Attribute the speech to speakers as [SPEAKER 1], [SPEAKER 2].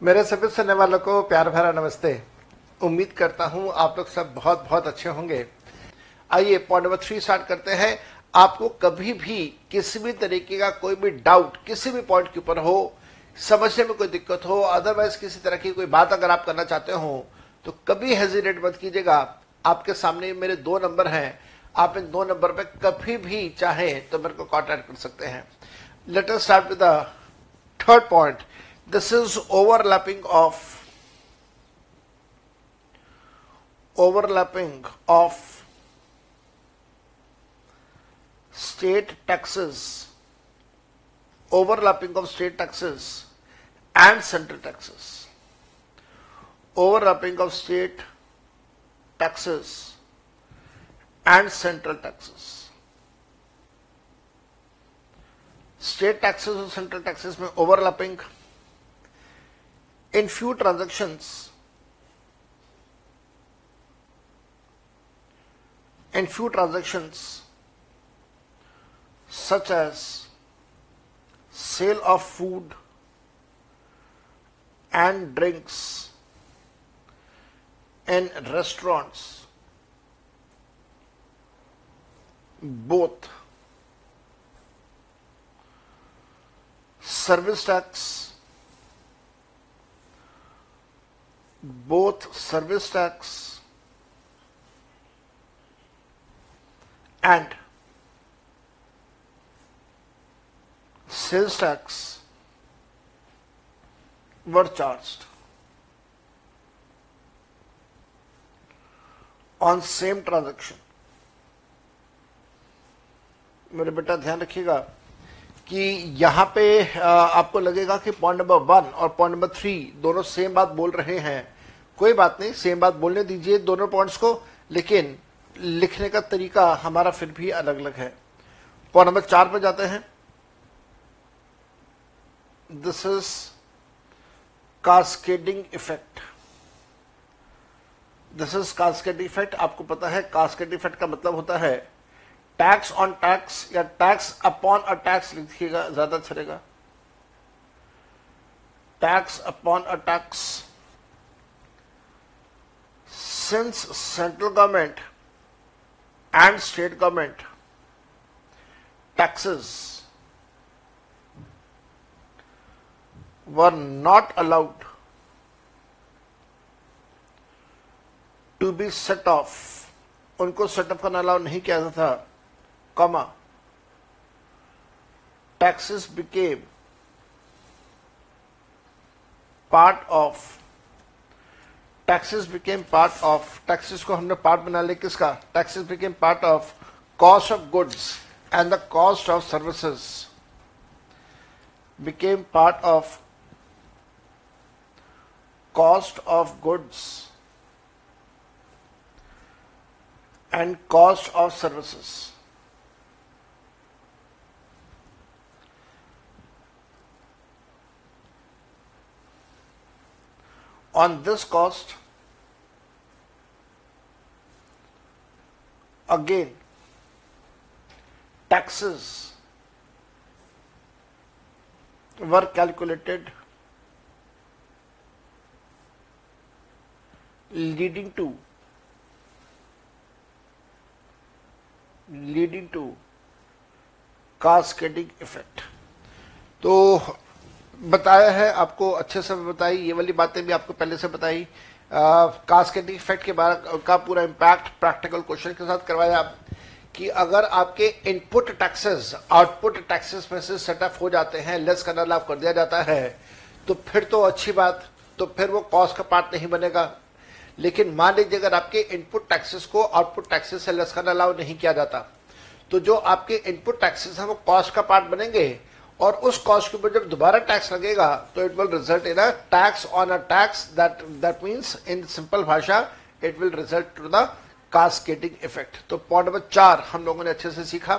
[SPEAKER 1] मेरे सभी सुनने वालों को प्यार भरा नमस्ते। उम्मीद करता हूँ आप लोग सब बहुत बहुत अच्छे होंगे। आइए पॉइंट नंबर थ्री स्टार्ट करते हैं। आपको कभी भी किसी भी तरीके का कोई भी डाउट किसी भी पॉइंट के ऊपर हो, समझने में कोई दिक्कत हो अदरवाइज़ किसी तरह की कोई बात अगर आप करना चाहते हो तो कभी हेजिटेट मत कीजिएगा। आपके सामने मेरे दो नंबर हैं। आप इन दो नंबर पर कभी भी चाहे तो मेरे को कॉन्टेक्ट कर सकते हैं। Letter start with the third point this is overlapping of overlapping of state taxes overlapping of state taxes and central taxes overlapping of state taxes and central taxes state taxes और central taxes में overlapping in few transactions. In few transactions such as sale of food and drinks in restaurants both service tax both service tax and sales tax were charged on same transaction मेरे बेटा ध्यान रखिएगा कि यहाँ पे आपको लगेगा कि पॉइंट नंबर वन और पॉइंट नंबर थ्री दोनों सेम बात बोल रहे हैं कोई बात नहीं सेम बात बोलने दीजिए दोनों पॉइंट्स को, लेकिन लिखने का तरीका हमारा फिर भी अलग अलग है। पॉइंट नंबर चार पर जाते हैं। This is cascading effect this is cascading effect आपको पता है कास्केडिंग इफ़ेक्ट का मतलब होता है टैक्स ऑन टैक्स या टैक्स अपॉन अ टैक्स लिखिएगा, ज़्यादा अच्छा रहेगा। Tax upon a tax since central government and state government taxes were not allowed to be set off उनको सेट ऑफ करना अलाउ नहीं किया जाता था comma taxes became part of taxes became part of taxes को हमने part बना लिया किसका taxes became part of cost of goods and the cost of services became part of cost of goods and cost of services On this cost again taxes were calculated leading to leading to cascading effect. तो बताया है, आपको अच्छे से बताई, ये वाली बातें भी आपको पहले से बताई। कास्केटिंग इफ़ेक्ट के बारे का पूरा इम्पैक्ट प्रैक्टिकल क्वेश्चन के साथ करवाया। कि अगर आपके इनपुट टैक्सेस आउटपुट टैक्सेस में से सेटअप हो जाते हैं लेस करना लाभ कर दिया जाता है तो फिर तो अच्छी बात तो फिर वो कॉस्ट का पार्ट नहीं बनेगा। लेकिन मान लीजिए अगर आपके इनपुट टैक्सेस को आउटपुट टैक्सेस से लेस करना अलाउ नहीं किया जाता तो जो आपके इनपुट टैक्सेस है, वो कॉस्ट का पार्ट बनेंगे। और उस कॉस्ट के ऊपर जब दोबारा टैक्स लगेगा तो it will result in a tax on a tax that that means in simple भाषा it will result to the cascading effect तो पॉइंट नंबर चार, हम लोगों ने अच्छे से सीखा।